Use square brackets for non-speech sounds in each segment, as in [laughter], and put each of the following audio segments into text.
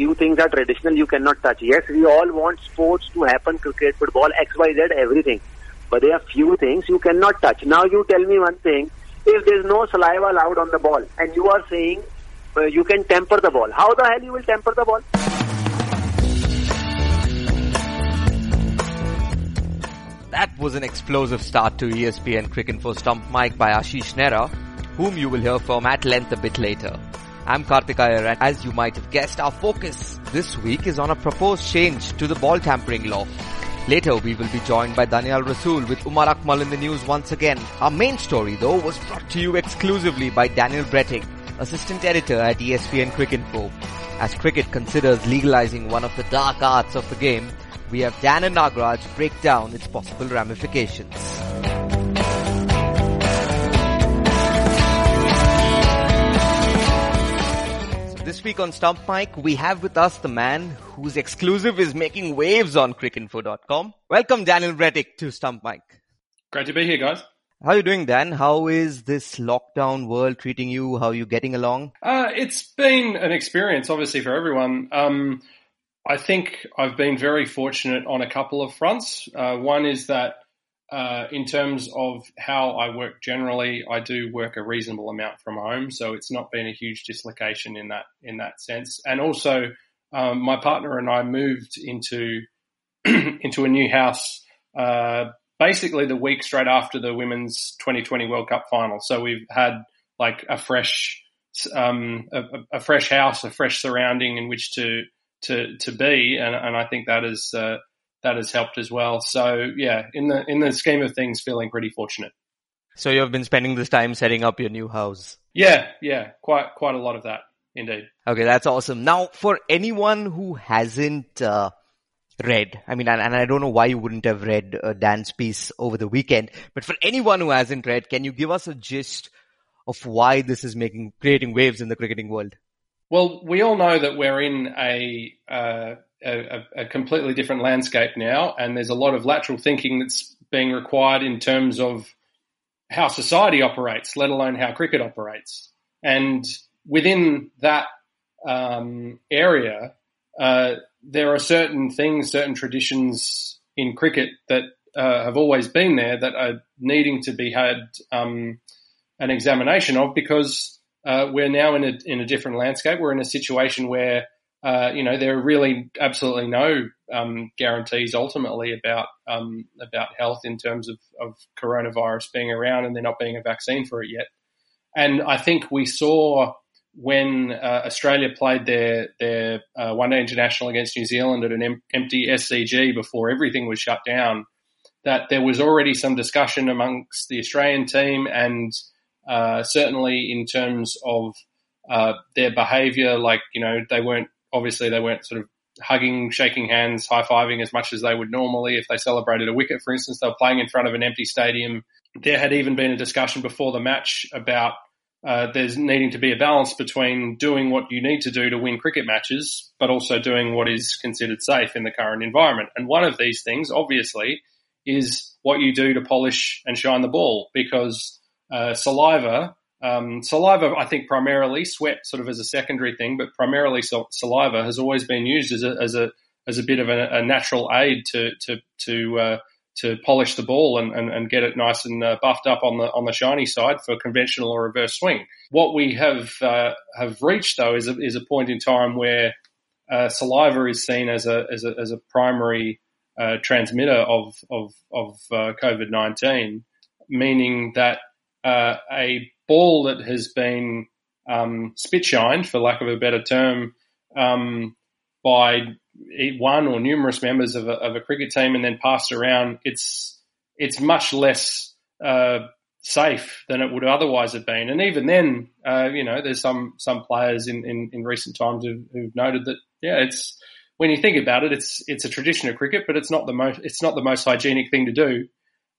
few things are traditional you cannot touch. Yes, we all want sports to happen, cricket, football, X, Y, Z, everything. But there are few things you cannot touch. Now you tell me one thing. If there's no saliva allowed on the ball and you are saying uh, you can temper the ball, how the hell you will temper the ball? That was an explosive start to ESPN Cricinfo Stump Mic by Ashish Nehra, whom you will hear from at length a bit later. I'm Kartik Iyer and as you might have guessed, our focus this week is on a proposed change to the ball tampering law. Later we will be joined by Danyal Rasool with Umar Akmal in the news once again. Our main story though was brought to you exclusively by Daniel Brettig, assistant editor at ESPN Cricinfo. As cricket considers legalizing one of the dark arts of the game, we have Dan and Nagraj break down its possible ramifications. This week on Stump Mic, we have with us the man whose exclusive is making waves on cricinfo.com. Welcome Daniel Brettig to Stump Mic. Great to be here, guys. How are you doing, Dan? How is this lockdown world treating you? How are you getting along? Uh, it's been an experience, obviously, for everyone. Um, I think I've been very fortunate on a couple of fronts. Uh, one is that uh, in terms of how I work generally, I do work a reasonable amount from home, so it's not been a huge dislocation in that in that sense. And also, um, my partner and I moved into [clears throat] into a new house uh, basically the week straight after the women's 2020 World Cup final. So we've had like a fresh um, a, a fresh house, a fresh surrounding in which to to to be, and, and I think that is uh, that has helped as well. So yeah, in the in the scheme of things, feeling pretty fortunate. So you've been spending this time setting up your new house. Yeah, yeah, quite quite a lot of that indeed. Okay, that's awesome. Now, for anyone who hasn't uh, read, I mean, and, and, I don't know why you wouldn't have read uh, Dan's piece over the weekend, but for anyone who hasn't read, can you give us a gist of why this is making creating waves in the cricketing world? Well, we all know that we're in a, uh, a, a, completely different landscape now, and there's a lot of lateral thinking that's being required in terms of how society operates, let alone how cricket operates. And within that um, area, uh, there are certain things, certain traditions in cricket that uh, have always been there that are needing to be had um, an examination of because uh, we're now in a in a different landscape. We're in a situation where uh, you know there are really absolutely no um, guarantees ultimately about um, about health in terms of, of coronavirus being around and there not being a vaccine for it yet. And I think we saw when uh, Australia played their their uh, one day international against New Zealand at an em- empty SCG before everything was shut down, that there was already some discussion amongst the Australian team and uh, certainly in terms of uh, their behaviour, like you know they weren't obviously they weren't sort of hugging, shaking hands, high fiving as much as they would normally if they celebrated a wicket, for instance. They were playing in front of an empty stadium. There had even been a discussion before the match about uh, there's needing to be a balance between doing what you need to do to win cricket matches, but also doing what is considered safe in the current environment. And one of these things, obviously, is what you do to polish and shine the ball because uh, saliva, um, saliva, I think primarily sweat sort of as a secondary thing, but primarily saliva has always been used as a, as a, as a bit of a, a natural aid to, to, to, uh, to polish the ball and, and, and, get it nice and uh, buffed up on the on the shiny side for conventional or reverse swing. What we have uh, have reached though is a, is a point in time where uh, saliva is seen as a as a, as a primary uh, transmitter of of, of uh, COVID nineteen, meaning that uh, a ball that has been um, spit shined, for lack of a better term, um, by one or numerous members of a, of a, cricket team and then passed around, it's it's much less uh, safe than it would otherwise have been. And even then, uh, you know, there's some some players in, in, in recent times who've, who've, noted that yeah, it's when you think about it, it's it's a tradition of cricket, but it's not the most it's not the most hygienic thing to do.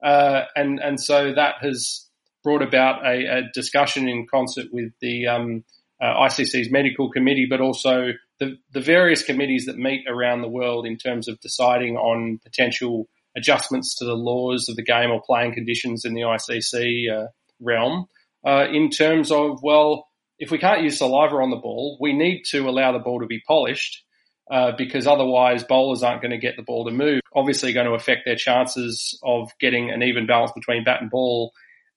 Uh, and and so that has brought about a, a discussion in concert with the um, uh, ICC's medical committee, but also the, the various committees that meet around the world in terms of deciding on potential adjustments to the laws of the game or playing conditions in the ICC uh, realm. Uh, in terms of, well, if we can't use saliva on the ball, we need to allow the ball to be polished. uh, because otherwise bowlers aren't going to get the ball to move. Obviously, going to affect their chances of getting an even balance between bat and ball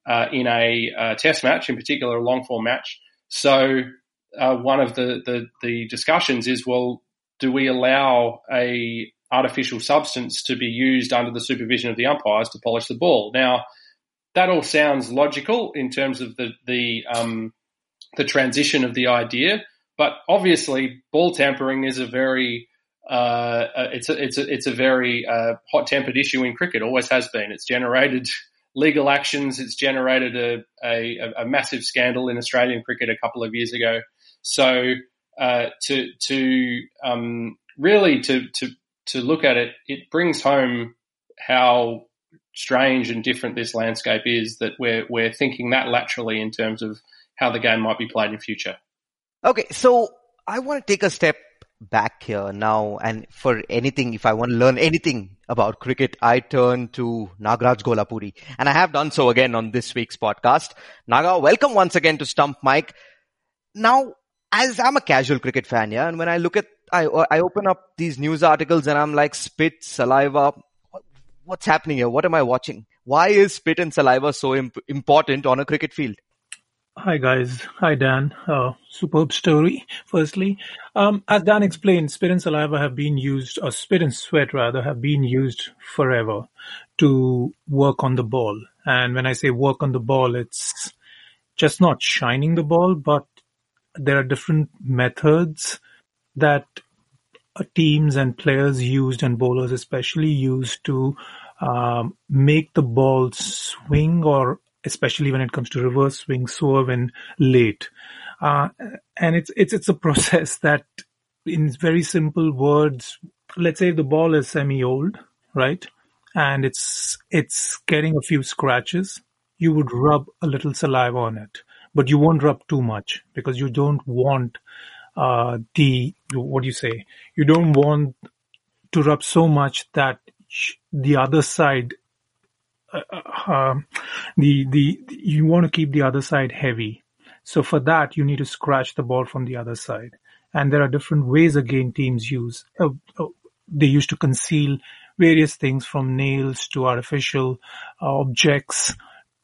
uh, in a uh, test match, in particular a long form match. So uh, one of the, the, the discussions is, well, do we allow a artificial substance to be used under the supervision of the umpires to polish the ball? Now, that all sounds logical in terms of the the um, the transition of the idea. But obviously, ball tampering is a very uh, it's a it's a it's a very uh, hot tempered issue in cricket. Always has been. It's generated legal actions. It's generated a, a, a massive scandal in Australian cricket a couple of years ago. So uh, to to um, really to to to look at it, it brings home how strange and different this landscape is that we're we're thinking that laterally in terms of how the game might be played in future. Okay, so I want to take a step back here now, and for anything, if I want to learn anything about cricket, I turn to Nagaraj Gollapudi, and I have done so again on this week's podcast. Naga, welcome once again to Stump Mic Now, as I'm a casual cricket fan, yeah, and when I look at, I I open up these news articles and I'm like, spit, saliva, what's happening here? What am I watching? Why is spit and saliva so imp- important on a cricket field? Hi guys. Hi Dan. Uh, superb story. Firstly, um, as Dan explained, spit and saliva have been used, or spit and sweat rather, have been used forever to work on the ball. And when I say work on the ball, it's just not shining the ball, but there are different methods that teams and players used, and bowlers especially used to um, make the ball swing or especially when it comes to reverse swing, swerve, and late. Uh, and it's it's it's a [laughs] process that, in very simple words, let's say the ball is semi-old, right, and it's it's getting a few scratches. You would rub a little saliva on it, but you won't rub too much because you don't want uh, the what do you say? You don't want to rub so much that the other side uh, um, the the you want to keep the other side heavy. So for that, you need to scratch the ball from the other side. And there are different ways again teams use. Uh, uh, they used to conceal various things from nails to artificial uh, objects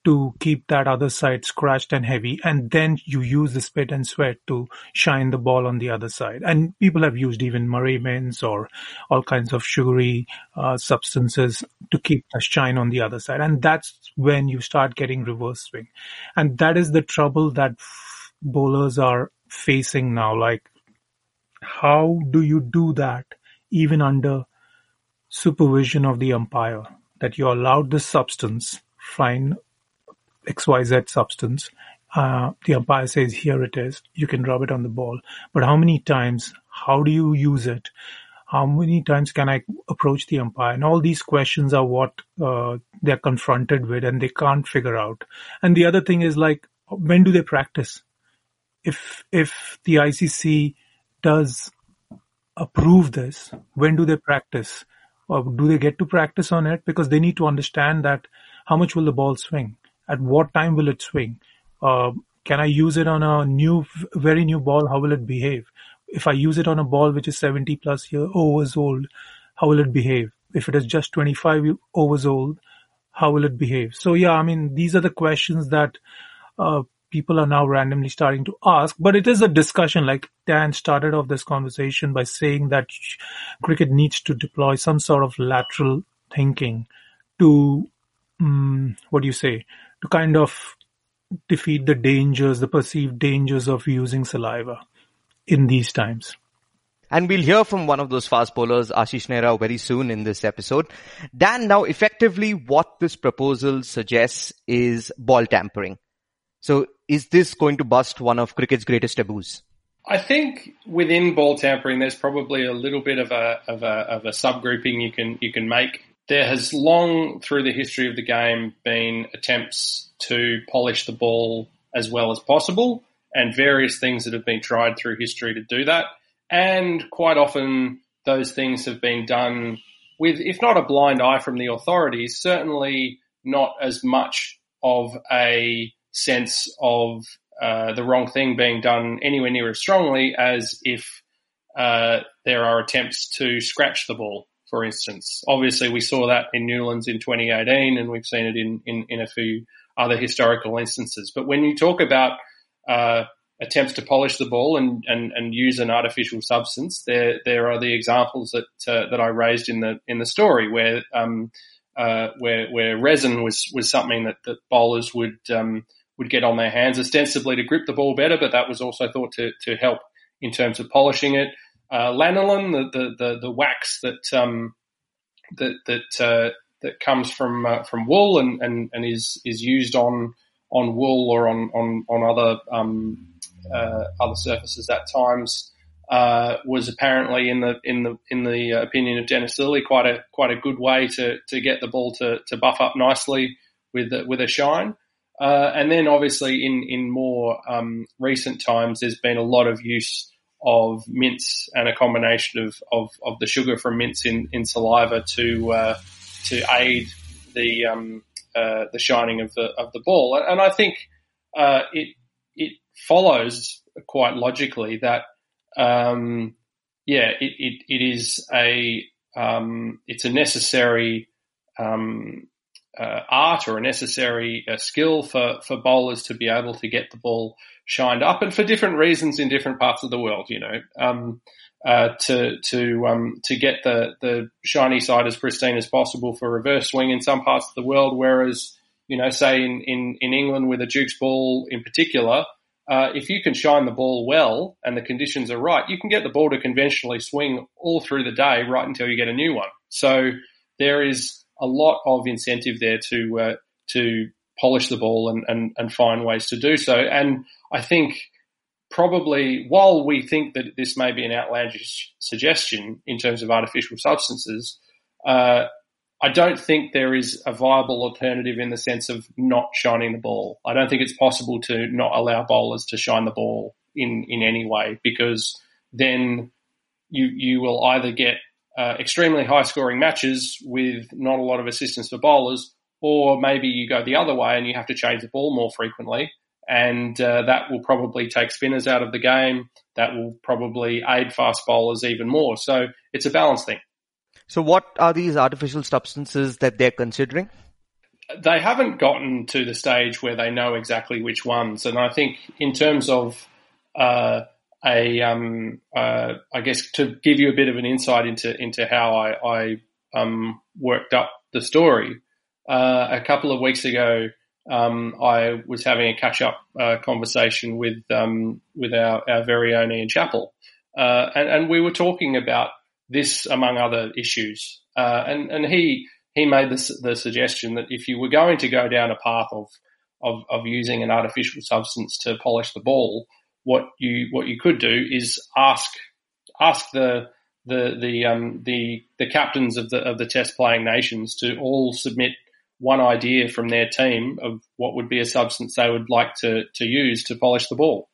to keep that other side scratched and heavy. And then you use the spit and sweat to shine the ball on the other side. And people have used even murray mints or all kinds of sugary uh, substances to keep the shine on the other side. And that's when you start getting reverse swing. And that is the trouble that bowlers are facing now. Like, how do you do that even under supervision of the umpire? That you're allowed this substance, fine XYZ substance. Uh, the umpire says, here it is. You can rub it on the ball. But how many times? How do you use it? How many times can I approach the umpire? And all these questions are what uh, they're confronted with and they can't figure out. And the other thing is like, when do they practice? If, if the ICC does approve this, when do they practice? Or do they get to practice on it? Because they need to understand that how much will the ball swing? At what time will it swing? Uh, can I use it on a new, very new ball? How will it behave? If I use it on a ball which is 70 plus year overs old, how will it behave? If it is just 25 overs old, how will it behave? So yeah, I mean, these are the questions that uh, people are now randomly starting to ask. But it is a discussion. Like Dan started off this conversation by saying that cricket needs to deploy some sort of lateral thinking to, um, what do you say, to kind of defeat the dangers, the perceived dangers of using saliva in these times. And we'll hear from one of those fast bowlers, Ashish Nehra, very soon in this episode. Dan, now effectively what this proposal suggests is ball tampering. So is this going to bust one of cricket's greatest taboos? I think within ball tampering, there's probably a little bit of a, of a, of a subgrouping you can, you can make there has long through the history of the game been attempts to polish the ball as well as possible and various things that have been tried through history to do that. And quite often those things have been done with, if not a blind eye from the authorities, certainly not as much of a sense of uh, the wrong thing being done anywhere near as strongly as if uh, there are attempts to scratch the ball, for instance. Obviously, we saw that in Newlands in 2018, and we've seen it in, in, in a few other historical instances. But when you talk about uh, attempts to polish the ball and, and, and use an artificial substance, there there are the examples that uh, that I raised in the in the story where um, uh, where where resin was was something that, that bowlers would um, would get on their hands ostensibly to grip the ball better, but that was also thought to to help in terms of polishing it. Uh, lanolin, the, the, the, the, wax that, um, that, that, uh, that comes from, uh, from wool and, and, and is, is used on, on wool or on, on, on other, um, uh, other surfaces at times, uh, was apparently in the, in the, in the opinion of Dennis Lillee quite a, quite a good way to, to get the ball to, to buff up nicely with, with a shine. Uh, and then obviously in, in more um, recent times, there's been a lot of use of mints and a combination of, of, of the sugar from mints in, in saliva to uh, to aid the um, uh, the shining of the of the ball. And I think uh, it it follows quite logically that um, yeah, it, it, it is a um, it's a necessary um, uh, art or a necessary uh, skill for, for bowlers to be able to get the ball shined up, and for different reasons in different parts of the world. You know, um, uh, to to um, to get the the shiny side as pristine as possible for reverse swing in some parts of the world, whereas you know, say in in, in England with a Duke's ball in particular. Uh, if you can shine the ball well and the conditions are right, you can get the ball to conventionally swing all through the day right until you get a new one. So there is a lot of incentive there to uh, to polish the ball and, and, and find ways to do so. And I think probably while we think that this may be an outlandish suggestion in terms of artificial substances, uh, I don't think there is a viable alternative in the sense of not shining the ball. I don't think it's possible to not allow bowlers to shine the ball in, in any way because then you you will either get uh, extremely high scoring matches with not a lot of assistance for bowlers, or maybe you go the other way and you have to change the ball more frequently. And uh, that will probably take spinners out of the game. That will probably aid fast bowlers even more. So it's a balance thing. So, what are these artificial substances that they're considering? They haven't gotten to the stage where they know exactly which ones. And I think, in terms of uh, a, um, uh, I guess to give you a bit of an insight into into how I, I um, worked up the story. Uh, a couple of weeks ago, um, I was having a catch up uh, conversation with um, with our, our very own Ian Chappell, uh, and, and, we were talking about this among other issues. Uh, and and he he made the, the suggestion that if you were going to go down a path of of, of using an artificial substance to polish the ball, what you what you could do is ask ask the the the um, the the captains of the of the test playing nations to all submit one idea from their team of what would be a substance they would like to to use to polish the ball,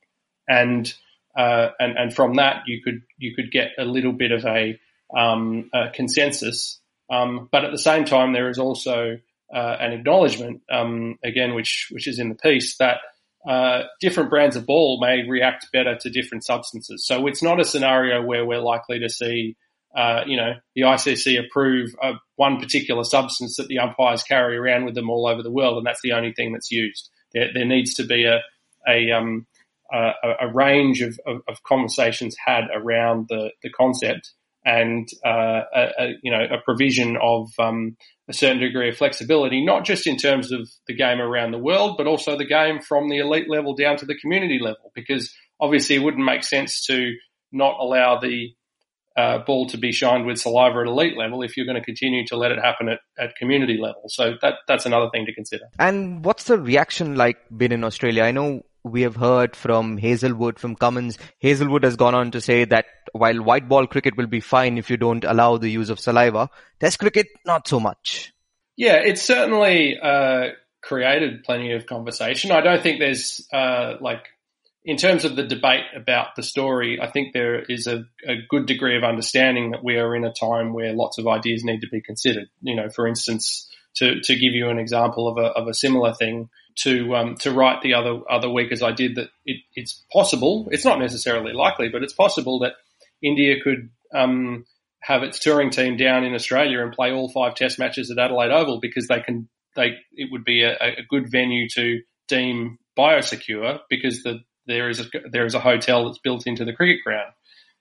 and uh, and and from that you could you could get a little bit of a, um, a consensus. Um, but at the same time, there is also uh, an acknowledgement, um, again, which which is in the piece that uh, different brands of ball may react better to different substances. So it's not a scenario where we're likely to see, uh, you know, the ICC approve of one particular substance that the umpires carry around with them all over the world, and that's the only thing that's used. There, there needs to be a a, um, a, a range of, of, of, conversations had around the, the concept and uh, a, you know a provision of um, a certain degree of flexibility, not just in terms of the game around the world, but also the game from the elite level down to the community level. Because obviously, it wouldn't make sense to not allow the uh, ball to be shined with saliva at elite level if you're going to continue to let it happen at, at community level. So that that's another thing to consider. And what's the reaction like been in Australia? I know we have heard from Hazlewood, from Cummins. Hazlewood has gone on to say that while white ball cricket will be fine if you don't allow the use of saliva, test cricket, not so much. Yeah, it's certainly uh, created plenty of conversation. I don't think there's uh, like, in terms of the debate about the story, I think there is a, a good degree of understanding that we are in a time where lots of ideas need to be considered. You know, for instance, to, to give you an example of a, of a similar thing, to um, to write the other other week as I did that it, it's possible. It's not necessarily likely, but it's possible that India could um, have its touring team down in Australia and play all five Test matches at Adelaide Oval because they can. They it would be a, a good venue to deem biosecure because the there is a, there is a hotel that's built into the cricket ground.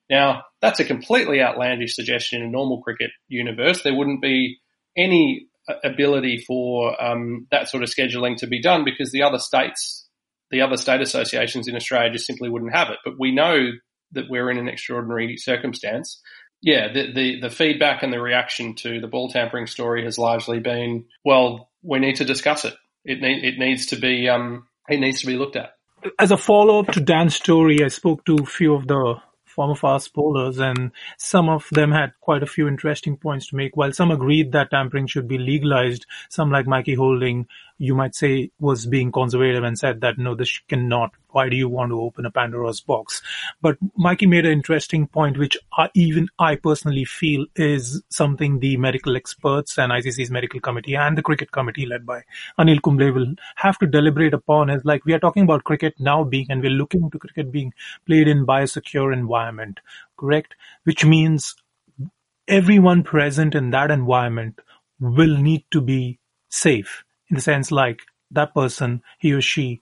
Now that's a completely outlandish suggestion in a normal cricket universe. There wouldn't be any ability for um, that sort of scheduling to be done because the other states, the other state associations in Australia just simply wouldn't have it. But we know that we're in an extraordinary circumstance. Yeah, the, the, the feedback and the reaction to the ball tampering story has largely been, well, we need to discuss it. It need, it needs to be um, it needs to be looked at. As a follow up to Dan's story, I spoke to a few of the former fast bowlers, and some of them had quite a few interesting points to make. While some agreed that tampering should be legalized, some like Mikey Holding you might say was being conservative and said that no, this cannot. Why do you want to open a Pandora's box? But Mikey made an interesting point, which I, even I personally feel is something the medical experts and ICC's medical committee and the cricket committee led by Anil Kumble will have to deliberate upon. Is like we are talking about cricket now being, and we're looking to cricket being played in biosecure environment, correct? Which means everyone present in that environment will need to be safe in the sense like that person, he or she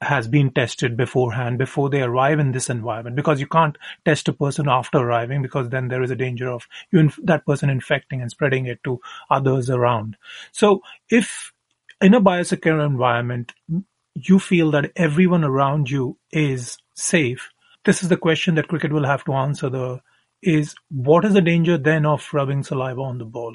has been tested beforehand before they arrive in this environment. Because you can't test a person after arriving because then there is a danger of you inf- that person infecting and spreading it to others around. So if in a biosecure environment you feel that everyone around you is safe this is the question that cricket will have to answer the is what is the danger then of rubbing saliva on the ball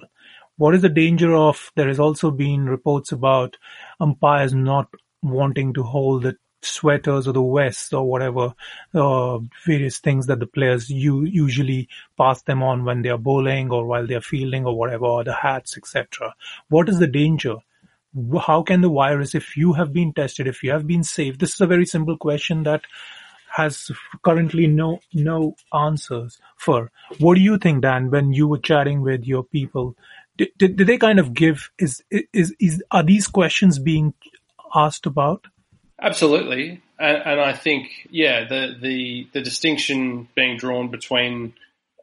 what is the danger of there has also been reports about umpires not wanting to hold the sweaters or the vests or whatever uh, various things that the players u- usually pass them on when they are bowling or while they are fielding or whatever or the hats etc what is the danger? How can the virus if you have been tested if you have been safe this is a very simple question that has currently no no answers for. What do you think dan when you were chatting with your people did, did, they kind of give is, is is are these questions being asked about? Absolutely, and, and I think yeah, the the the distinction being drawn between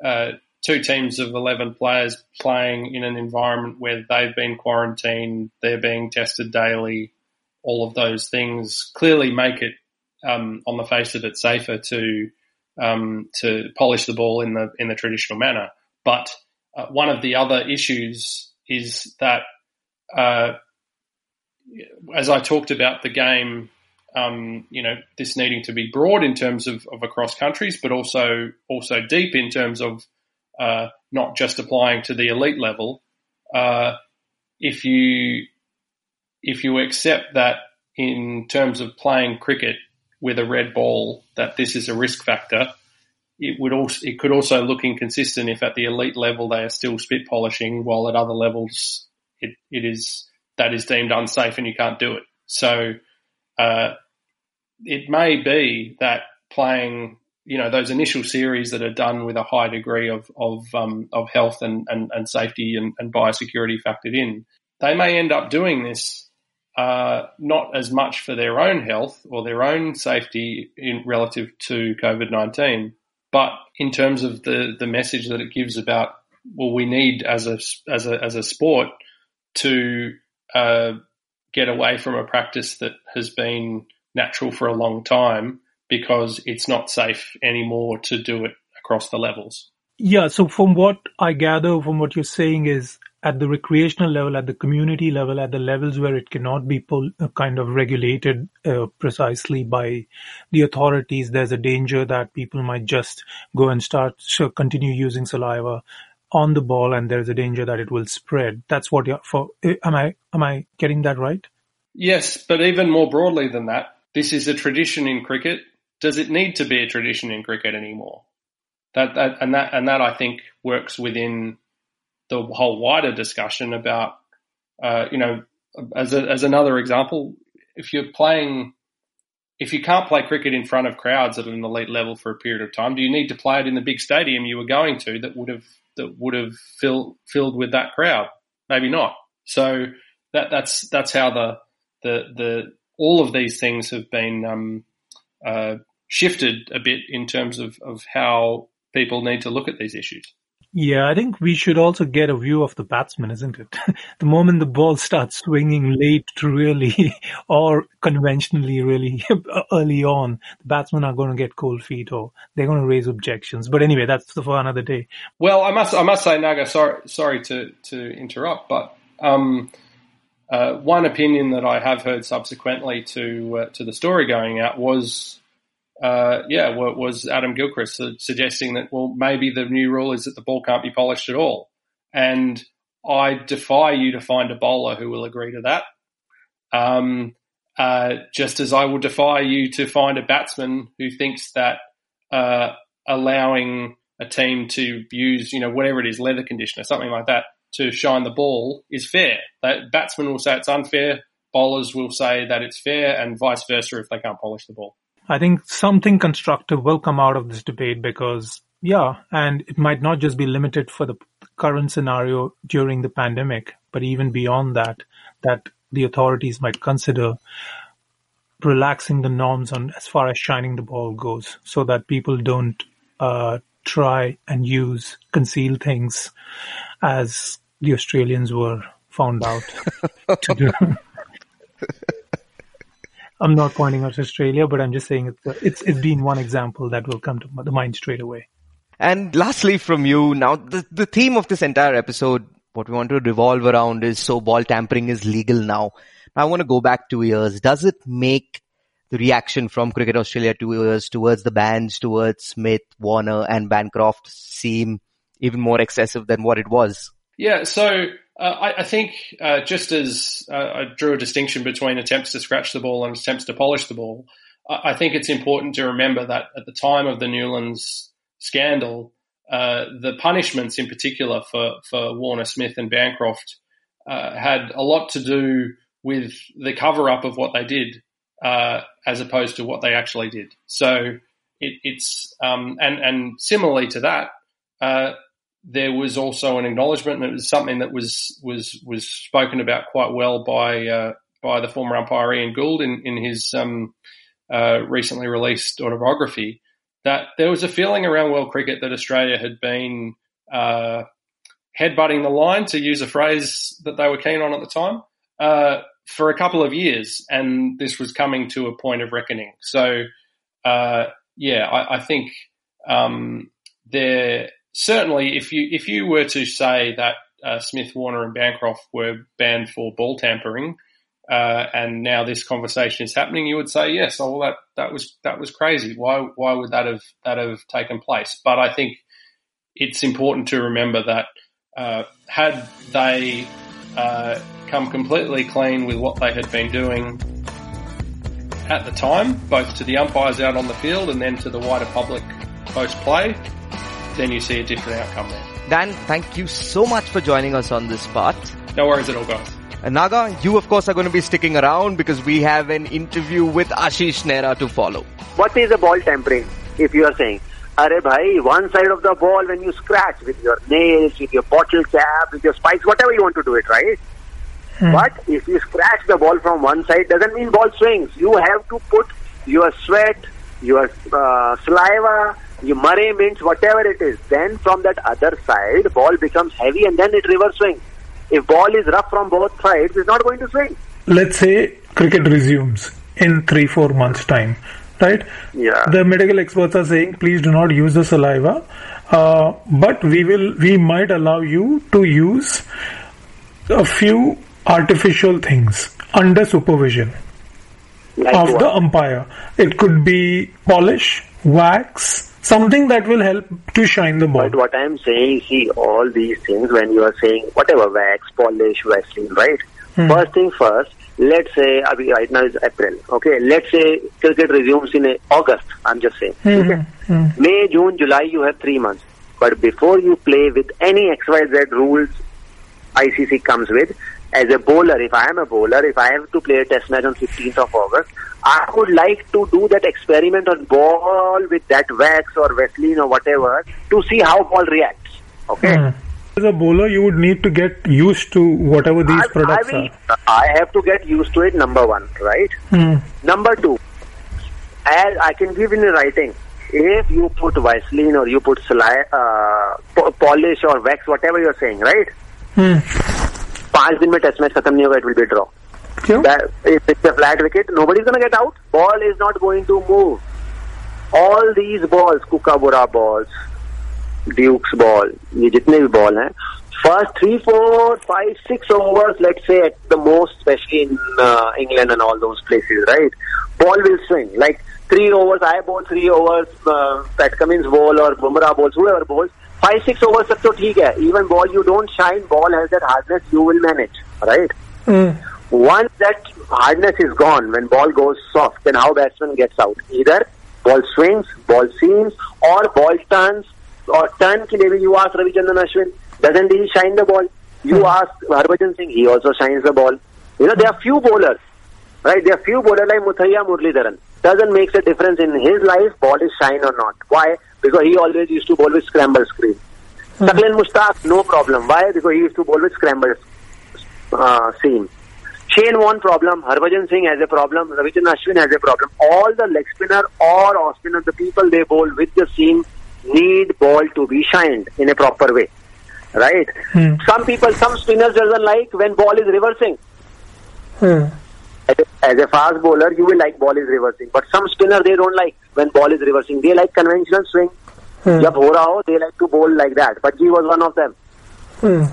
uh, two teams of eleven players playing in an environment where they've been quarantined, they're being tested daily, all of those things clearly make it um, on the face of it safer to um, to polish the ball in the in the traditional manner, but uh, one of the other issues is that, uh, as I talked about the game, um, you know, this needing to be broad in terms of, of across countries, but also also deep in terms of uh, not just applying to the elite level. Uh, if you if you accept that in terms of playing cricket with a red ball, that this is a risk factor, it would also it could also look inconsistent if at the elite level they are still spit polishing, while at other levels it, it is that is deemed unsafe and you can't do it. So uh, it may be that playing you know those initial series that are done with a high degree of of um, of health and, and, and safety and, and, biosecurity factored in, they may end up doing this uh, not as much for their own health or their own safety in relative to COVID nineteen, but in terms of the, the message that it gives about, well, we need as a, as a, as a sport to uh, get away from a practice that has been natural for a long time because it's not safe anymore to do it across the levels. Yeah, so from what I gather from what you're saying is at the recreational level, at the community level, at the levels where it cannot be uh, kind of regulated uh, precisely by the authorities, there's a danger that people might just go and start so continue using saliva on the ball, and there's a danger that it will spread. That's what you're for. Uh, am I am I getting that right? Yes, but even more broadly than that, this is a tradition in cricket. Does it need to be a tradition in cricket anymore? That, that and that and that I think works within the whole wider discussion about, uh, you know, as a, as another example, if you're playing, if you can't play cricket in front of crowds at an elite level for a period of time, do you need to play it in the big stadium you were going to that would have that would have filled filled with that crowd? Maybe not. So that that's that's how the the the all of these things have been um, uh, shifted a bit in terms of of how people need to look at these issues. Yeah, I think we should also get a view of the batsman, isn't it? [laughs] the moment the ball starts swinging late really [laughs] or conventionally really [laughs] early on, the batsmen are going to get cold feet or they're going to raise objections. But anyway, that's for another day. Well, I must I must say, Naga, sorry sorry to to interrupt, but um, uh, one opinion that I have heard subsequently to uh, to the story going out was uh, yeah, was Adam Gilchrist suggesting that, well, maybe the new rule is that the ball can't be polished at all. And I defy you to find a bowler who will agree to that. Um, uh, just as I will defy you to find a batsman who thinks that uh, allowing a team to use, you know, whatever it is, leather conditioner, something like that, to shine the ball is fair. That batsmen will say it's unfair, bowlers will say that it's fair, and vice versa if they can't polish the ball. I think something constructive will come out of this debate because, yeah, and it might not just be limited for the current scenario during the pandemic, but even beyond that, that the authorities might consider relaxing the norms on as far as shining the ball goes so that people don't uh, try and use conceal things as the Australians were found out [laughs] to do. [laughs] I'm not pointing out Australia, but I'm just saying it's, it's, it's been one example that will come to the mind straight away. And lastly from you, now the, the theme of this entire episode, what we want to revolve around is so ball tampering is legal now. I want to go back two years. Does it make the reaction from Cricket Australia two years towards the bans, towards Smith, Warner and Bancroft seem even more excessive than what it was? Yeah, so uh, I, I, think uh, just as uh, I drew a distinction between attempts to scratch the ball and attempts to polish the ball, I, I think it's important to remember that at the time of the Newlands scandal, uh, the punishments in particular for, for Warner Smith and Bancroft uh, had a lot to do with the cover up of what they did uh, as opposed to what they actually did. So it, it's um, and and similarly to that, there was also an acknowledgement, and it was something that was was was spoken about quite well by uh, by the former umpire Ian Gould in in his um, uh, recently released autobiography. That there was a feeling around world cricket that Australia had been uh, headbutting the line, to use a phrase that they were keen on at the time, uh, for a couple of years, and this was coming to a point of reckoning. So, uh, yeah, I, I think um, there certainly, if you if you were to say that uh, Smith, Warner, and Bancroft were banned for ball tampering, uh, and now this conversation is happening, you would say yes. Oh, well, that that was that was crazy. Why why would that have that have taken place? But I think it's important to remember that uh, had they uh, come completely clean with what they had been doing at the time, both to the umpires out on the field and then to the wider public post play, then you see a different outcome there. Dan, thank you so much for joining us on this part. No worries at all, guys. And Naga, you of course are going to be sticking around because we have an interview with Ashish Nehra to follow. What is a ball tampering, if you are saying? Are bhai, one side of the ball when you scratch with your nails, with your bottle cap, with your spikes, whatever you want to do it, right? Hmm. But if you scratch the ball from one side, doesn't mean ball swings. You have to put your sweat, your uh, saliva, your murray means whatever it is. Then from that other side, ball becomes heavy and then it reverse swings. If ball is rough from both sides, it's not going to swing. Let's say cricket resumes in three, four months' time, right? Yeah. The medical experts are saying, please do not use the saliva, uh, but we will, we might allow you to use a few artificial things under supervision like of what? the umpire. It could be polish, wax, something that will help to shine the ball. But what I'm saying, see, all these things when you are saying whatever wax, polish, Vaseline, right? Hmm. First thing first, let's say right now is April. Okay, let's say cricket resumes in August. I'm just saying. Hmm. Okay? Hmm. May, June, July, you have three months. But before you play with any XYZ rules ICC comes with, as a bowler, if I am a bowler, if I have to play a test match on 15th of August, I would like to do that experiment on ball with that wax or Vaseline or whatever to see how ball reacts. Okay. Hmm. As a bowler, you would need to get used to whatever these I, products I will, are. I have to get used to it. Number one, right? Hmm. Number two, as I can give in writing, if you put Vaseline or you put sali- uh, po- polish or wax, whatever you're saying, right? Hmm. पांच दिन में test match खत्म नहीं होगा it will be draw that, if it's a flat wicket, nobody's going to get out. Ball is not going to move. All these balls, Kookaburra balls, Duke's ball, these जितने ball hai. first three, four, five, six overs, let's say at the most, especially in uh, England and all those places, right? Ball will swing. Like three overs, I bowl three overs, uh, Pat Cummins bowl or Bumrah bowls, whoever bowls. Five, six overs, तक तो Even ball you don't shine, ball has that hardness, you will manage, right? Mm once that hardness is gone, when ball goes soft, then how batsman gets out? Either ball swings, ball seams, or ball turns, or turn ke liye you ask Ravichandran Ashwin, doesn't he shine the ball? You ask Harbhajan Singh, he also shines the ball. You know, there are few bowlers, right? There are few bowlers like Muttiah Muralidharan. Doesn't make a difference in his life, ball is shine or not. Why? Because he always used to bowl with scramble screen. Mushtaq, no problem. Why? Because he used to bowl with scramble uh, seam. Shane Warne problem, Harbhajan Singh has a problem, Ravichandran Ashwin has a problem. All the leg spinner or off spinner, the people they bowl with the seam need ball to be shined in a proper way. Right? Hmm. Some people, some spinners doesn't like when ball is reversing. Hmm. As a, as a fast bowler, you will like ball is reversing. But some spinner they don't like when ball is reversing. They like conventional swing. Hmm. जब हो रहा हो, they like to bowl like that. But he was one of them. Hmm.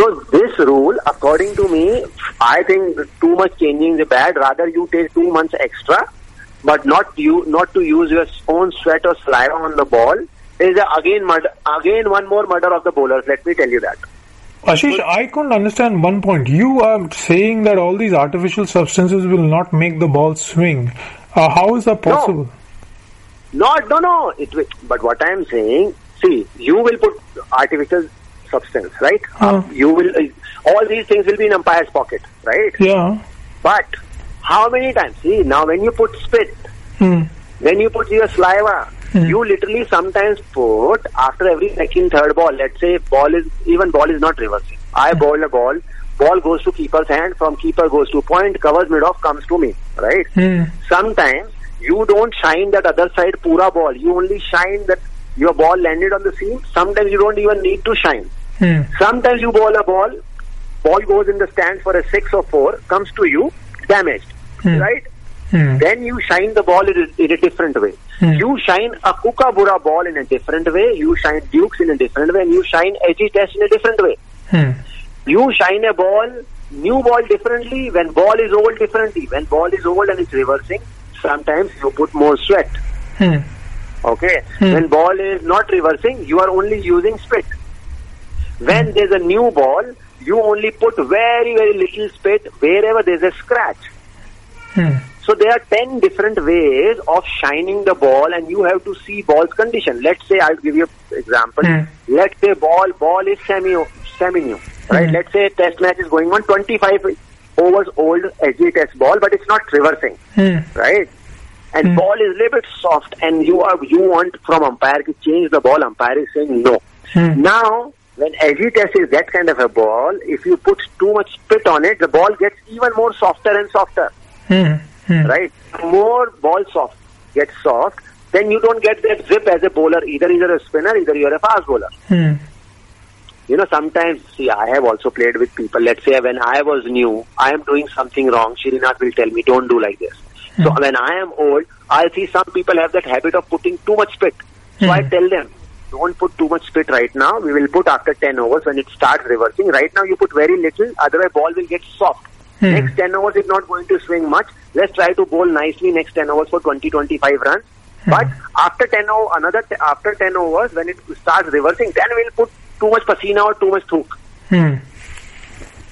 So this rule, according to me, I think too much changing is bad. Rather, you take two months extra, but not you not to use your own sweat or saliva on the ball is a, again murder, again one more murder of the bowlers. Let me tell you that. Ashish, I couldn't understand one point. You are saying that all these artificial substances will not make the ball swing. Uh, how is that possible? Not no no. It will, but what I am saying, see, you will put artificial substance, right? Huh. You will uh, all these things will be in umpire's pocket, right? Yeah. But how many times? See, now when you put spit, Hmm. When you put your saliva, you literally sometimes put after every second, third ball. Let's say ball is even ball is not reversing. I bowl a ball, ball goes to keeper's hand, from keeper goes to point, covers mid off, comes to me. Right? Hmm. Sometimes you don't shine that other side pura ball. You only shine that your ball landed on the seam. Sometimes you don't even need to shine. Hmm. Sometimes you bowl a ball, ball goes in the stand for a six or four, comes to you, damaged. Right? Hmm. Then you shine the ball in a, in a different way. Hmm. You shine a kookaburra ball in a different way. You shine dukes in a different way. And you shine SG test in a different way. Hmm. You shine a ball, new ball differently. When ball is old differently. When ball is old and it's reversing, sometimes you put more sweat. Hmm. Okay. When ball is not reversing, you are only using spit. When there's a new ball, you only put very very little spit wherever there's a scratch. Hmm. So there are 10 different ways of shining the ball and you have to see ball's condition. Let's say I'll give you an example. Hmm. Let's say ball ball is semi semi new. Right? Hmm. Let's say test match is going on 25 overs old SG test ball but it's not reversing. Right? And ball is a little bit soft and you are you want from umpire to change the ball, umpire is saying no. Now when test is that kind of a ball, if you put too much spit on it, the ball gets even more softer and softer Hmm. Hmm. right? More ball soft gets soft, then you don't get that zip as a bowler. Either you're a spinner, either you're a fast bowler. Hmm. You know, sometimes, see, I have also played with people. Let's say when I was new, I am doing something wrong. Srinath will tell me, don't do like this. So when I am old, I see some people have that habit of putting too much spit. So I tell them, don't put too much spit right now. We will put after 10 overs when it starts reversing. Right now you put very little, otherwise ball will get soft. Hmm. Next 10 overs is not going to swing much. Let's try to bowl nicely next 10 overs for 20-25 runs. But after 10 o- another t- after 10 overs, when it starts reversing, then we'll put too much pasina or too much thuk. Hmm.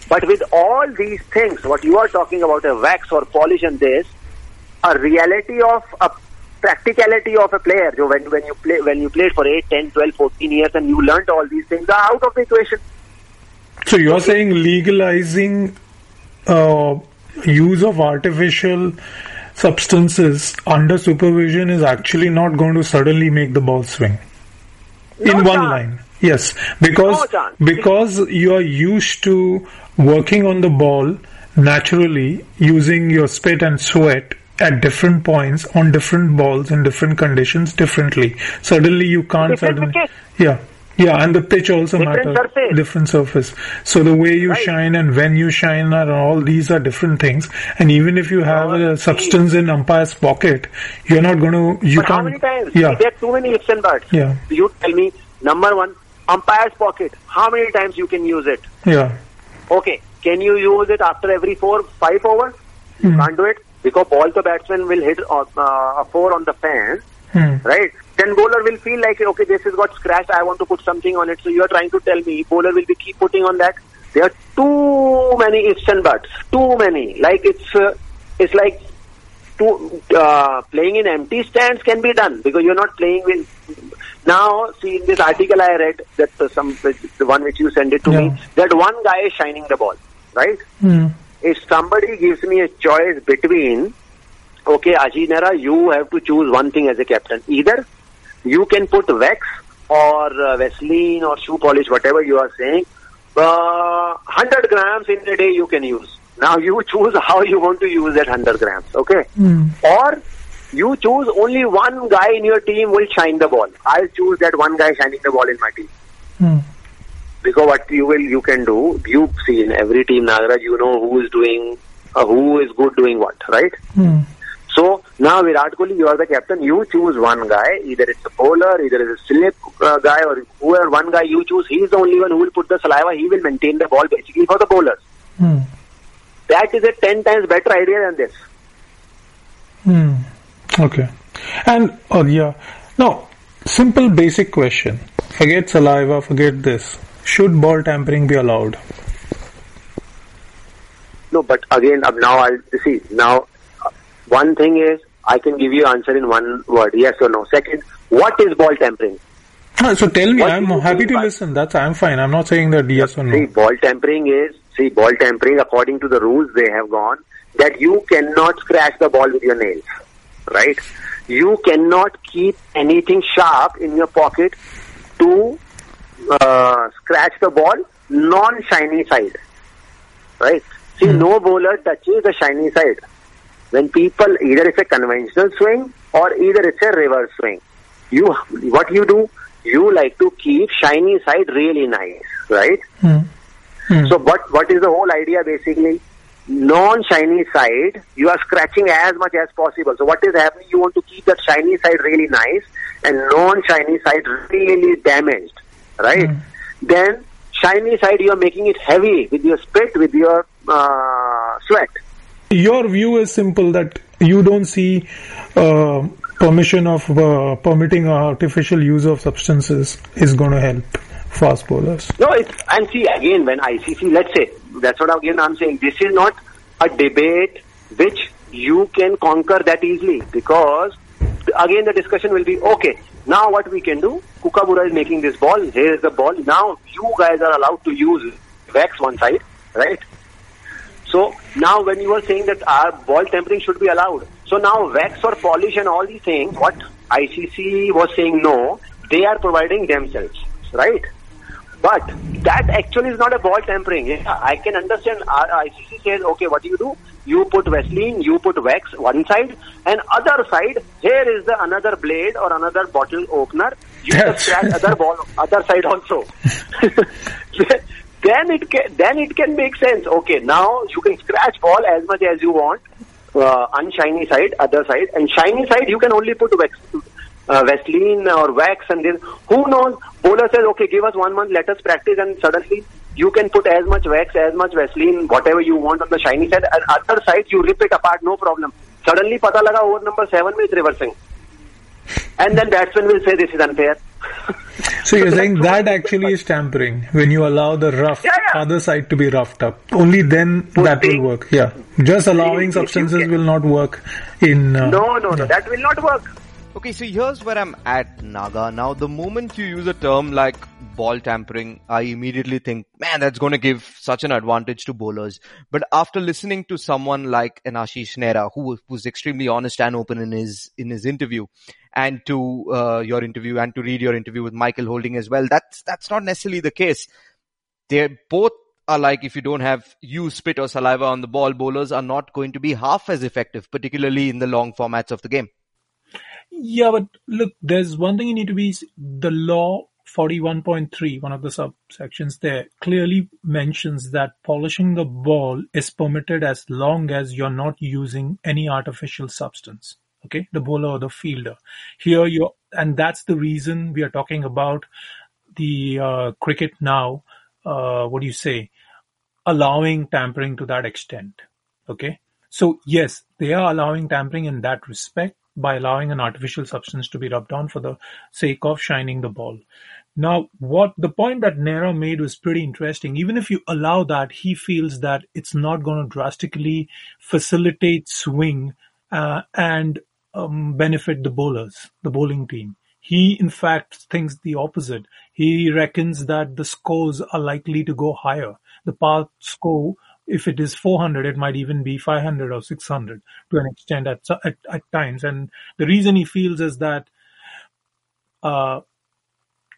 But with all these things, what you are talking about, a wax or polish and this, a reality of a practicality of a player. So when, when you play when you played for 8, 10, 12, 14 years and you learnt all these things are out of the equation. So you're saying legalizing uh, use of artificial substances under supervision is actually not going to suddenly make the ball swing No in one chance. line. Yes, because No because you are used to working on the ball naturally using your spit and sweat at different points on different balls in different conditions differently. Suddenly you can't Different suddenly, wicket. yeah. Yeah, and the pitch also Different matters. surface. Different surface. So the way you Right. shine and when you shine are all these are different things. And even if you have Oh, a substance in umpire's pocket, you're not going to. You But how can't. many times? Yeah. There are too many ifs and buts. Yeah. You tell me, number one, umpire's pocket. How many times you can use it? Yeah. Okay, can you use it after every four, five overs? You Hmm. can't do it because ball the batsman will hit uh, uh, a four on the fan, Hmm. right? Then bowler will feel like, okay, this has got scratched. I want to put something on it. So you are trying to tell me bowler will be keep putting on that. There are too many ifs and buts. Too many. Like it's uh, it's like to uh, playing in empty stands can be done because you're not playing with. Now, see in this article I read that uh, some the one which you sent it to Yeah. me that one guy is shining the ball, right? Hmm. If somebody gives me a choice between, okay, Ajinera, you have to choose one thing as a captain. Either you can put wax or uh, Vaseline or shoe polish, whatever you are saying, uh, 100 grams in a day you can use. Now you choose [laughs] how you want to use that 100 grams, okay? Hmm. Or you choose only one guy in your team will shine the ball. I'll choose that one guy shining the ball in my team. Hmm. Because what you will, you can do, you see in every team, Nagraj, you know who is doing, uh, who is good doing what, right? Hmm. So now Virat Kohli, you are the captain. You choose one guy. Either it's a bowler, either it's a slip uh, guy, or whoever one guy you choose. He is the only one who will put the saliva. He will maintain the ball basically for the bowlers. Hmm. That is a ten times better idea than this. Hmm. Okay. And oh yeah. Now, simple basic question. Forget saliva, forget this. Should ball tampering be allowed? No, but again, now I'll see. Now, uh, one thing is I can give you answer in one word, yes or no. Second, what is ball tampering? Ah, So tell me, What I'm happy to by- listen. That's I'm fine. I'm not saying that yes or no. See, ball tampering is see ball tampering according to the rules they have gone that you cannot scratch the ball with your nails, right? You cannot keep anything sharp in your pocket to uh, scratch the ball non-shiny side, right? See, no bowler touches the shiny side. When people either it's a conventional swing or either it's a reverse swing. You what you do? You like to keep shiny side really nice, right? Hmm. So what what is the whole idea basically? Non-shiny side, you are scratching as much as possible. So what is happening? You want to keep that shiny side really nice and non-shiny side really damaged, right? Then shiny side you are making it heavy with your spit, with your uh, sweat. Your view is simple that you don't see uh, permission of uh, permitting artificial use of substances is going to help fast bowlers. No, it's and see again when ICC, let's say that's what again I'm saying. This is not a debate which you can conquer that easily because again the discussion will be okay. Now what we can do? Kookaburra is making this ball. Here is the ball. Now you guys are allowed to use wax one side, right? So now when you are saying that our ball tampering should be allowed, so now wax or polish and all these things, what ICC was saying no, they are providing themselves, right? But that actually is not a ball tampering. Yeah, I can understand. Our ICC says, okay, what do you do? You put Vaseline, you put wax one side, and other side, here is the another blade or another bottle opener. You scratch other ball, other side also. [laughs] [laughs] then it can, then it can make sense. Okay, now you can scratch ball as much as you want, uh, unshiny side, other side, and shiny side you can only put wax, uh, Vaseline or wax, and then who knows? Bowler says, okay, give us one month, let us practice, and suddenly you can put as much wax, as much Vaseline, whatever you want on the shiny side, and other side you rip it apart, no problem. Suddenly, pata laga over number seven is reversing, and then batsman will say this is unfair. So you're [laughs] saying that actually is tampering when you allow the rough Yeah, yeah. other side to be roughed up. Only then that will work. Yeah, just allowing substances will not work in. Uh, No, no, no, that will not work. Okay, so here's where I'm at, Naga. Now, the moment you use a term like ball tampering, I immediately think, man, that's going to give such an advantage to bowlers. But after listening to someone like an Ashish Nehra, who was, was extremely honest and open in his in his interview, and to uh, your interview and to read your interview with Michael Holding as well, that's that's not necessarily the case. They're both are like if you don't have you spit or saliva on the ball, bowlers are not going to be half as effective, particularly in the long formats of the game. Yeah, but look, there's one thing you need to be the law 41.3, one of the subsections there, clearly mentions that polishing the ball is permitted as long as you're not using any artificial substance. Okay, the bowler or the fielder. Here you and that's the reason we are talking about the uh, cricket now. Uh, what do you say? Allowing tampering to that extent. Okay, so yes, they are allowing tampering in that respect by allowing an artificial substance to be rubbed on for the sake of shining the ball. Now, what the point that Nehra made was pretty interesting. Even if you allow that, he feels that it's not going to drastically facilitate swing uh, and um, benefit the bowlers, the bowling team. He, in fact, thinks the opposite. He reckons that the scores are likely to go higher. The par score, if it is 400, it might even be 500 or 600 to an extent at, at, at times. And the reason he feels is that uh,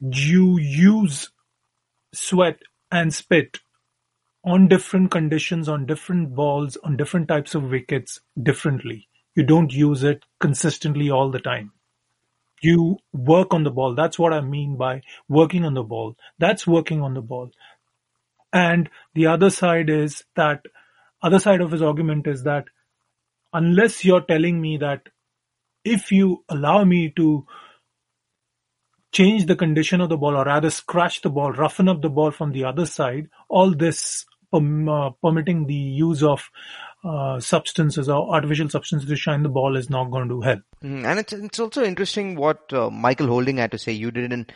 you use sweat and spit on different conditions, on different balls, on different types of wickets differently. You don't use it consistently all the time. You work on the ball. That's what I mean by working on the ball. That's working on the ball. And the other side is that, other side of his argument is that unless you're telling me that if you allow me to change the condition of the ball or rather scratch the ball, roughen up the ball from the other side, all this um, uh, permitting the use of uh, substances or artificial substances to shine the ball is not going to help. Mm, and it's, it's also interesting what uh, Michael Holding had to say. You did an,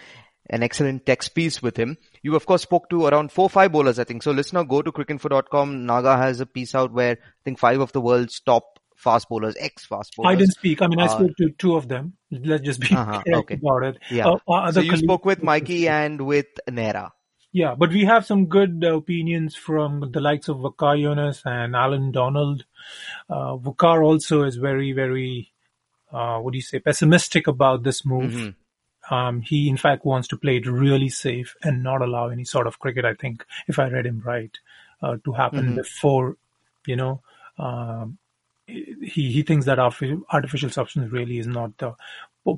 an excellent text piece with him. You of course spoke to around four, five bowlers, I think. So listener, go to cricinfo.com. Naga has a piece out where I think five of the world's top fast bowlers, ex fast bowlers. I didn't speak. I mean, I uh, spoke to two of them. Let's just be uh-huh, okay. about it. Yeah. Uh, so you spoke with Mikey and with Nehra. Yeah, but we have some good opinions from the likes of Waqar Younis and Allan Donald. Uh, Waqar also is very, very, uh, what do you say, pessimistic about this move. Mm-hmm. Um, he, in fact, wants to play it really safe and not allow any sort of cricket, I think, if I read him right, uh, to happen mm-hmm. before, you know, um, he he thinks that artificial substance really is not the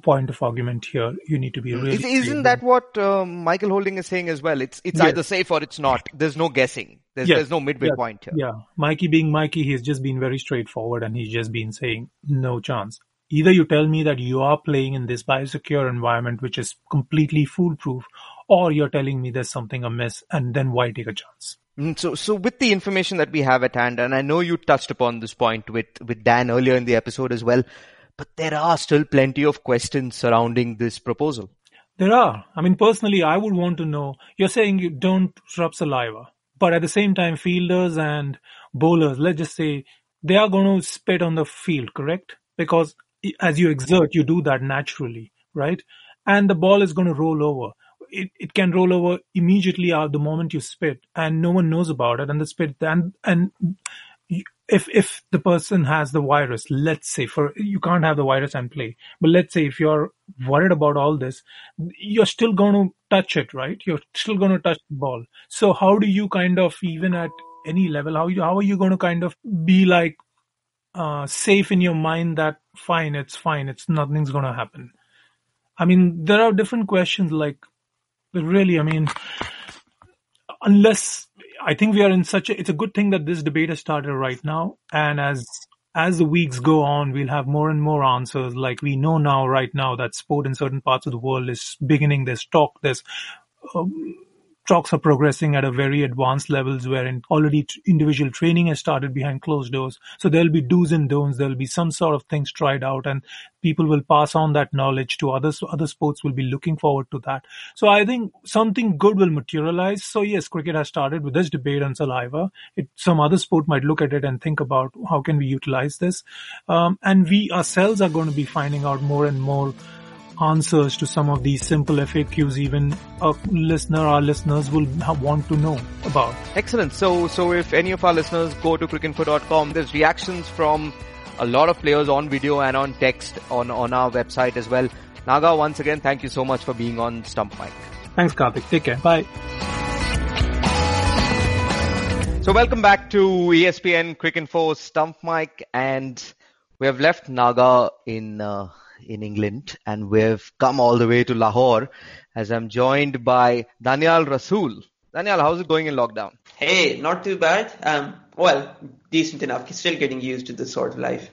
point of argument here. You need to be really. Isn't that what um, Michael Holding is saying as well? It's it's yes. either safe or it's not. There's no guessing. There's yes. there's no midway yes. point here. Yeah, Mikey being Mikey, he's just been very straightforward and he's just been saying no chance. Either you tell me that you are playing in this biosecure environment which is completely foolproof, or you're telling me there's something amiss, and then why take a chance? Mm, so, so with the information that we have at hand, and I know you touched upon this point with, with Dan earlier in the episode as well, but there are still plenty of questions surrounding this proposal. There are. I mean, personally, I would want to know, you're saying you don't rub saliva, but at the same time, fielders and bowlers, let's just say, they are going to spit on the field, correct? Because as you exert, you do that naturally, right? And the ball is going to roll over. It, it can roll over immediately out the moment you spit and no one knows about it and the spit and and if if the person has the virus let's say for you can't have the virus and play but let's say if you're worried about all this you're still going to touch it right? You're still going to touch the ball. So how do you kind of even at any level how you how are you going to kind of be like uh, safe in your mind that fine it's fine it's nothing's going to happen i mean there are different questions like really, I mean, unless I think we are in such a, it's a good thing that this debate has started right now. And as, as the weeks go on, we'll have more and more answers. Like we know now, right now, that sport in certain parts of the world is beginning. There's talk, there's um, talks are progressing at a very advanced levels wherein already individual training has started behind closed doors. So there'll be do's and don'ts. There'll be some sort of things tried out and people will pass on that knowledge to others. Other sports will be looking forward to that. So I think something good will materialize. So yes, cricket has started with this debate on saliva. It, some other sport might look at it and think about how can we utilize this. Um, and we ourselves are going to be finding out more and more answers to some of these simple FAQs even a listener, our listeners will want to know about. Excellent. So, so if any of our listeners go to cricinfo.com, there's reactions from a lot of players on video and on text on, on our website as well. Naga, once again, thank you so much for being on Stump Mic. Thanks, Karthik. Take care. Bye. So welcome back to ESPN Cricinfo Stump Mic, and we have left Naga in uh, in England, and we've come all the way to Lahore, as I'm joined by Danyal Rasool. Danyal, how's it going in lockdown? Hey, not too bad. Um, well, decent enough. Still getting used to this sort of life.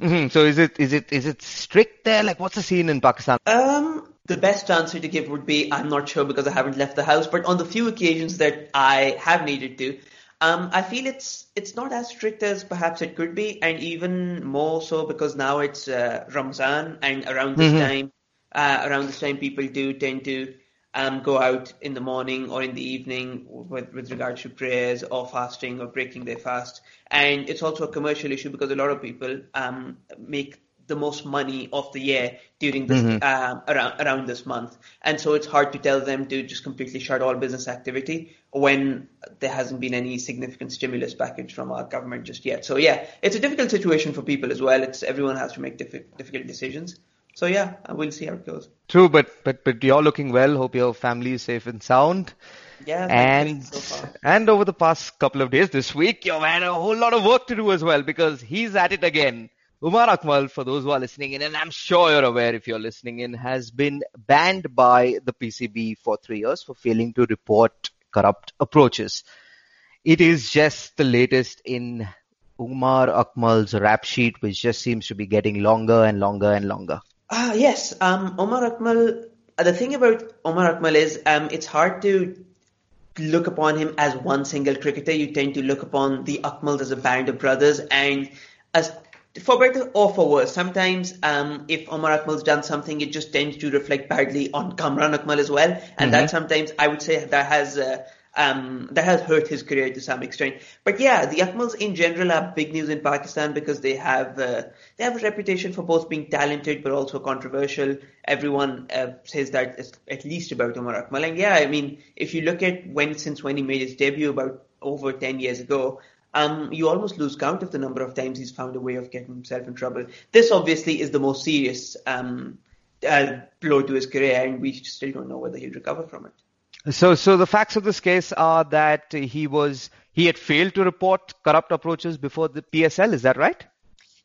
Mm-hmm. So is it is it is it strict there? Like, what's the scene in Pakistan? Um, the best answer to give would be I'm not sure because I haven't left the house. But on the few occasions that I have needed to, um, I feel it's it's not as strict as perhaps it could be, and even more so because now it's uh, Ramzan, and around this Mhm. time, uh, around this time, people do tend to um, go out in the morning or in the evening with with regards to prayers or fasting or breaking their fast, and it's also a commercial issue because a lot of people um, make the most money of the year during this Mhm. um, around around this month, and so it's hard to tell them to just completely shut all business activity when there hasn't been any significant stimulus package from our government just yet. So yeah, it's a difficult situation for people as well. It's everyone has to make diffi- difficult decisions. So yeah, we'll see how it goes. True, but but but you're looking well. Hope your family is safe and sound. Yeah, And so far. and over the past couple of days, this week, you've had a whole lot of work to do as well because he's at it again. Umar Akmal, for those who are listening in, and I'm sure you're aware if you're listening in, has been banned by the PCB for three years for failing to report corrupt approaches. It is just the latest in Umar Akmal's rap sheet, which just seems to be getting longer and longer and longer. Ah, yes. Um, Umar Akmal. uh, The thing about Umar Akmal is, um, it's hard to look upon him as one single cricketer. You tend to look upon the Akmals as a band of brothers, and as for better or for worse, sometimes um, if Umar Akmal's done something, it just tends to reflect badly on Kamran Akmal as well, and that sometimes I would say that has. Uh, um, that has hurt his career to some extent. But yeah, the Akmals in general are big news in Pakistan because they have uh, they have a reputation for both being talented but also controversial. Everyone uh, says that at least about Umar Akmal. And yeah, I mean, if you look at when since when he made his debut about over ten years ago. Um, you almost lose count of the number of times he's found a way of getting himself in trouble. This obviously is the most serious um, uh, blow to his career, and we still don't know whether he'll recover from it. So, so the facts of this case are that he was he had failed to report corrupt approaches before the PSL. Is that right?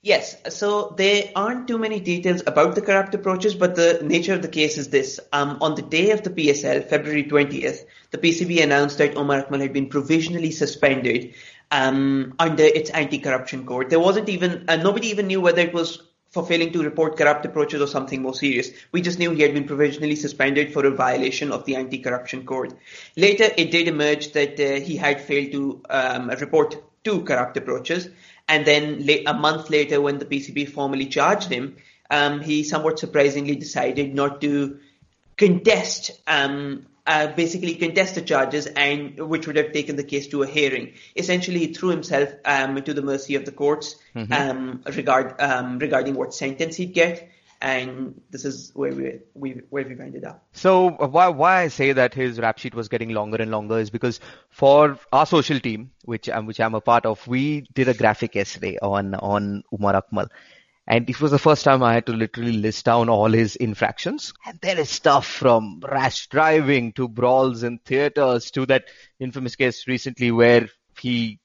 Yes, so there aren't too many details about the corrupt approaches, but the nature of the case is this. Um, on the day of the PSL, February 20th, the PCB announced that Umar Akmal had been provisionally suspended um, under its anti-corruption code. There wasn't even, uh, nobody even knew whether it was for failing to report corrupt approaches or something more serious. We just knew he had been provisionally suspended for a violation of the anti-corruption code. Later, it did emerge that uh, he had failed to um, report two corrupt approaches, and then a month later, when the PCB formally charged him, um, he somewhat surprisingly decided not to contest um, uh, basically contest the charges and which would have taken the case to a hearing. Essentially, he threw himself um, to the mercy of the courts um, regard um, regarding what sentence he'd get, and this is where we, we where we've ended up. So why why I say that his rap sheet was getting longer and longer is because for our social team, which I'm which I'm a part of, we did a graphic yesterday on on Umar Akmal. And it was the first time I had to literally list down all his infractions. And there is stuff from rash driving to brawls in theaters to that infamous case recently where he,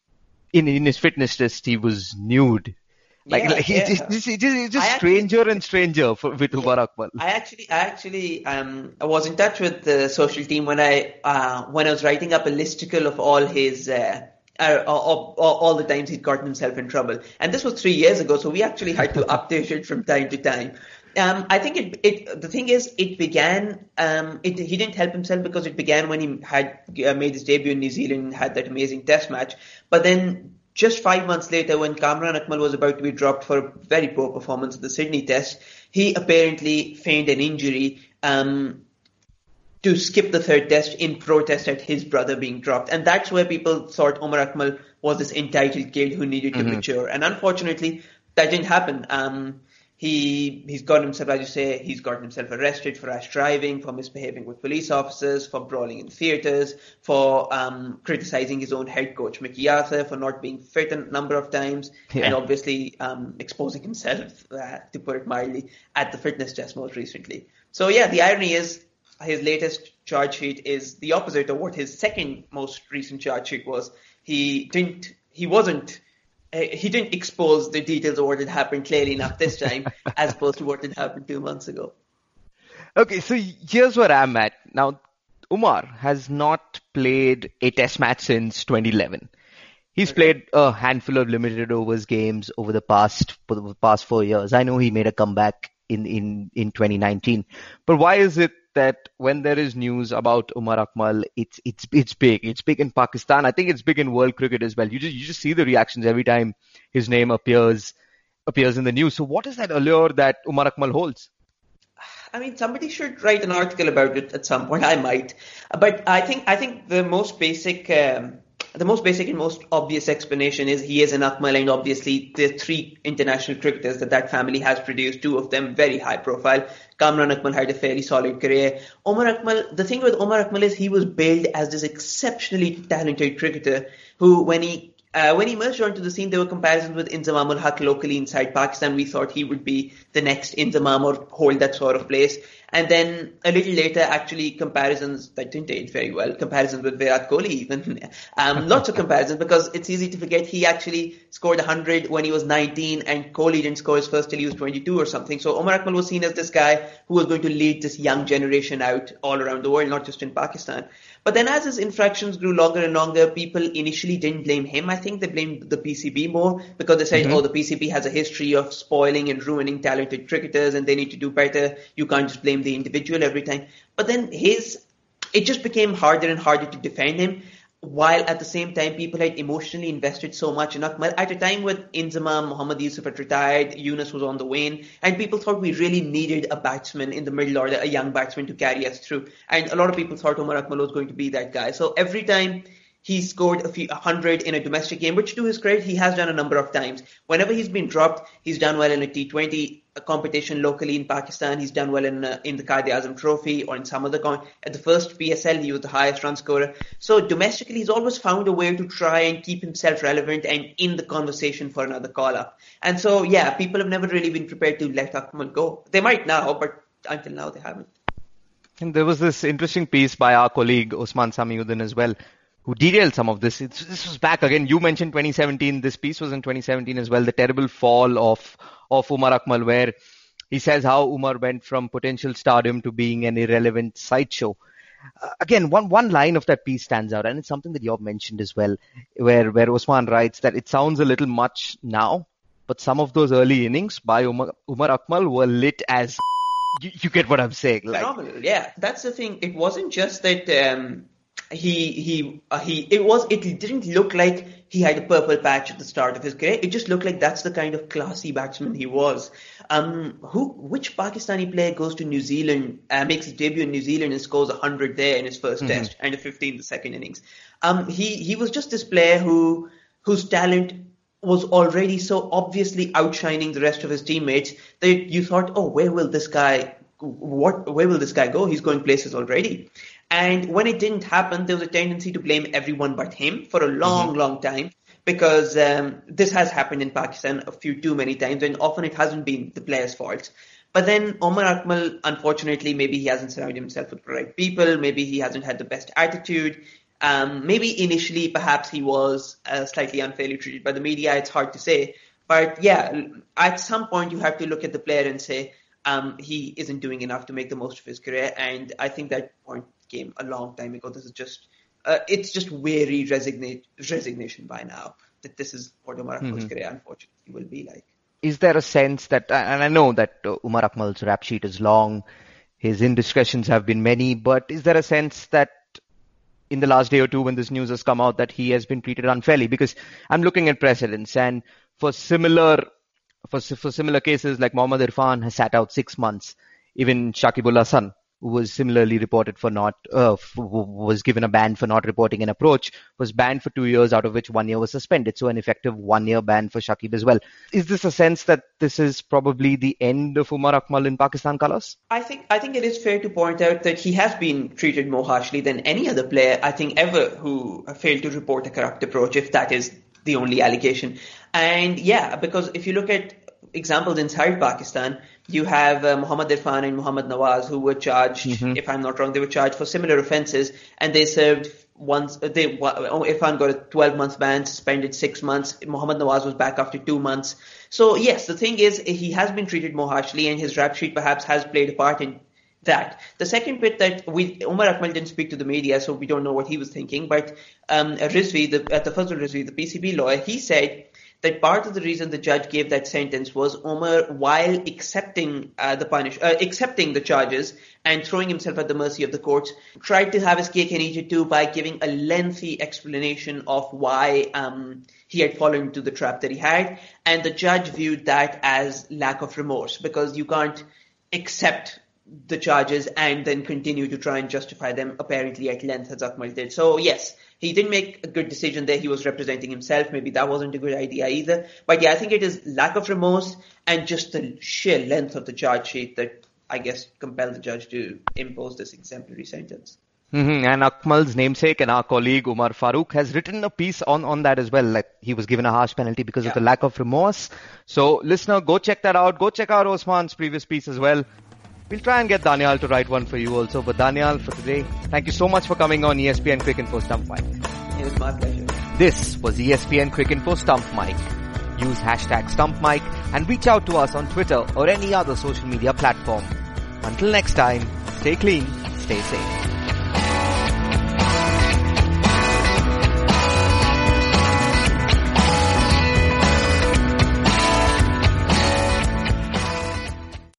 in, in his fitness test, he was nude. Like, Yeah, like yeah. just, just, just, just I actually- stranger and stranger for, with Umar Akmal. I actually, I actually, um, I was in touch with the social team when I, uh, when I was writing up a listicle of all his, uh, uh, all, all, the times he'd gotten himself in trouble, and this was three years ago, so we actually had to update it from time to time. Um, I think it, it, the thing is, it began, um, it, he didn't help himself because it began when he had uh, made his debut in New Zealand and had that amazing test match. But then just five months later, when Kamran Akmal was about to be dropped for a very poor performance in the Sydney test, he apparently feigned an injury, um, to skip the third test in protest at his brother being dropped. And that's where people thought Umar Akmal was this entitled kid who needed to mature. And unfortunately, that didn't happen. Um, he he's got himself, as you say, he's gotten himself arrested for rash driving, for misbehaving with police officers, for brawling in theatres, for um, criticizing his own head coach Mickey Arthur for not being fit a number of times, Yeah. and obviously um, exposing himself, uh, to put it mildly, at the fitness test most recently. So yeah, the irony is his latest charge sheet is the opposite of what his second most recent charge sheet was. he didn't, he wasn't, uh, he didn't expose the details of what had happened clearly enough this time, [laughs] as opposed to what had happened two months ago. Okay, so here's where I'm at. Now, Umar has not played a test match since 2011. He's played a handful of limited overs games over the past for the past four years. I know he made a comeback in in in 2019, but why is it that when there is news about Umar Akmal, it's it's it's big. It's big in Pakistan. I think it's big in world cricket as well. You just you just see the reactions every time his name appears appears in the news. So what is that allure that Umar Akmal holds? I mean, somebody should write an article about it at some point. [laughs] I might, but I think I think the most basic. Um, the most basic and most obvious explanation is he is an Akmal, and obviously the three international cricketers that that family has produced, two of them very high profile. Kamran Akmal had a fairly solid career. Umar Akmal, the thing with Umar Akmal is he was billed as this exceptionally talented cricketer who, when he uh, when he emerged onto the scene, there were comparisons with Inzamam ul Haq locally inside Pakistan. We thought he would be the next Inzamam or hold that sort of place. And then a little later, actually, comparisons that didn't age very well, comparisons with Virat Kohli even. [laughs] Um, lots of comparisons because it's easy to forget he actually scored 100 when he was 19 and Kohli didn't score his first till he was 22 or something. So Umar Akmal was seen as this guy who was going to lead this young generation out all around the world, not just in Pakistan. But then as his infractions grew longer and longer, people initially didn't blame him. I think they blamed the PCB more because they said, mm-hmm. oh, the PCB has a history of spoiling and ruining talented cricketers and they need to do better. You can't just blame the individual every time. But then his, it just became harder and harder to defend him while at the same time people had emotionally invested so much in Akmal at a time when Inzamam, Muhammad Yusuf had retired, Yunus was on the wane, and people thought we really needed a batsman in the middle order, a young batsman to carry us through. And a lot of people thought Umar Akmal was going to be that guy. So every time he scored a few a hundred in a domestic game, which to his credit he has done a number of times. Whenever he's been dropped, he's done well in a T20 competition locally in Pakistan. He's done well in uh, in the Quaid-e-Azam Trophy or in some other con- at the first PSL he was the highest run scorer. So domestically he's always found a way to try and keep himself relevant and in the conversation for another call up. And so yeah, people have never really been prepared to let Akmal go. They might now, but until now they haven't. And there was this interesting piece by our colleague Osman Samiuddin as well, who detailed some of this. It's, this was back again. You mentioned 2017. This piece was in 2017 as well. The terrible fall of of Umar Akmal, where he says how Umar went from potential stardom to being an irrelevant sideshow. Uh, again, one one line of that piece stands out, and it's something that you've mentioned as well, where where Osman writes that it sounds a little much now, but some of those early innings by Umar, Umar Akmal were lit as. You, you get what I'm saying? Like, Phenomenal, yeah. That's the thing. It wasn't just that. Um he he uh, he it was it didn't look like he had a purple patch at the start of his career. It just looked like that's the kind of classy batsman he was. Um, who which Pakistani player goes to New Zealand, uh, makes his debut in New Zealand and scores hundred there in his 1st mm-hmm. test and a 50 in the second innings? Um, he he was just this player who whose talent was already so obviously outshining the rest of his teammates that you thought, oh, where will this guy what where will this guy go? He's going places already. And when it didn't happen, there was a tendency to blame everyone but him for a long, mm-hmm. long time because um, this has happened in Pakistan a few too many times, and often it hasn't been the player's fault. But then Umar Akmal, unfortunately, maybe he hasn't surrounded himself with the right people. Maybe he hasn't had the best attitude. Um, maybe initially, perhaps he was uh, slightly unfairly treated by the media. It's hard to say. But yeah, at some point you have to look at the player and say um, he isn't doing enough to make the most of his career. And I think that point came a long time ago. This is just uh, it's just weary resignate, resignation by now that this is what Umar Akmal's mm-hmm. career unfortunately will be like. Is there a sense that, and I know that uh, Umar Akmal's rap sheet is long, his indiscretions have been many, but is there a sense that in the last day or two when this news has come out that he has been treated unfairly? Because I'm looking at precedents and for similar for, for similar cases like Mohammad Irfan has sat out six months. Even Shakib Al Hasan who was similarly reported for not uh, f- was given a ban for not reporting an approach was banned for two years out of which one year was suspended. So an effective one year ban for shakib as well. Is this a sense that this is probably the end of umar akmal in pakistan colors? I think i think it is fair to point out that he has been treated more harshly than any other player i think ever who failed to report a corrupt approach if that is the only allegation and yeah because if you look at examples inside Pakistan, you have uh, Muhammad Irfan and Muhammad Nawaz who were charged, mm-hmm. if I'm not wrong, they were charged for similar offences and they served once they Irfan got a 12 month ban, suspended six months. Mohammad Nawaz was back after two months. So yes, the thing is he has been treated more harshly, and his rap sheet perhaps has played a part in that. The second bit that we Umar Akmal didn't speak to the media, so we don't know what he was thinking. But um, Rizvi, the, Tafazzul Rizvi, the PCB lawyer, he said that part of the reason the judge gave that sentence was Umar, while accepting uh, the punish, uh, accepting the charges and throwing himself at the mercy of the courts, tried to have his cake and eat it too by giving a lengthy explanation of why um, he had fallen into the trap that he had, and the judge viewed that as lack of remorse because you can't accept the charges and then continue to try and justify them apparently at length as Akmal did. So yes, he didn't make a good decision there. He was representing himself. Maybe that wasn't a good idea either. But yeah, I think it is lack of remorse and just the sheer length of the charge sheet that I guess compelled the judge to impose this exemplary sentence. Mm-hmm. And Akmal's namesake and our colleague Umar Farooq has written a piece on, on that as well. Like he was given a harsh penalty because yeah. of the lack of remorse. So listener, go check that out. Go check out Osman's previous piece as well. We'll try and get Danyal to write one for you also. But Danyal, for today, thank you so much for coming on ESPN Cricinfo Stump Mic. It was my pleasure. This was ESPN Cricinfo Stump Mic. Use hashtag Stump Mic and reach out to us on Twitter or any other social media platform. Until next time, stay clean, stay safe.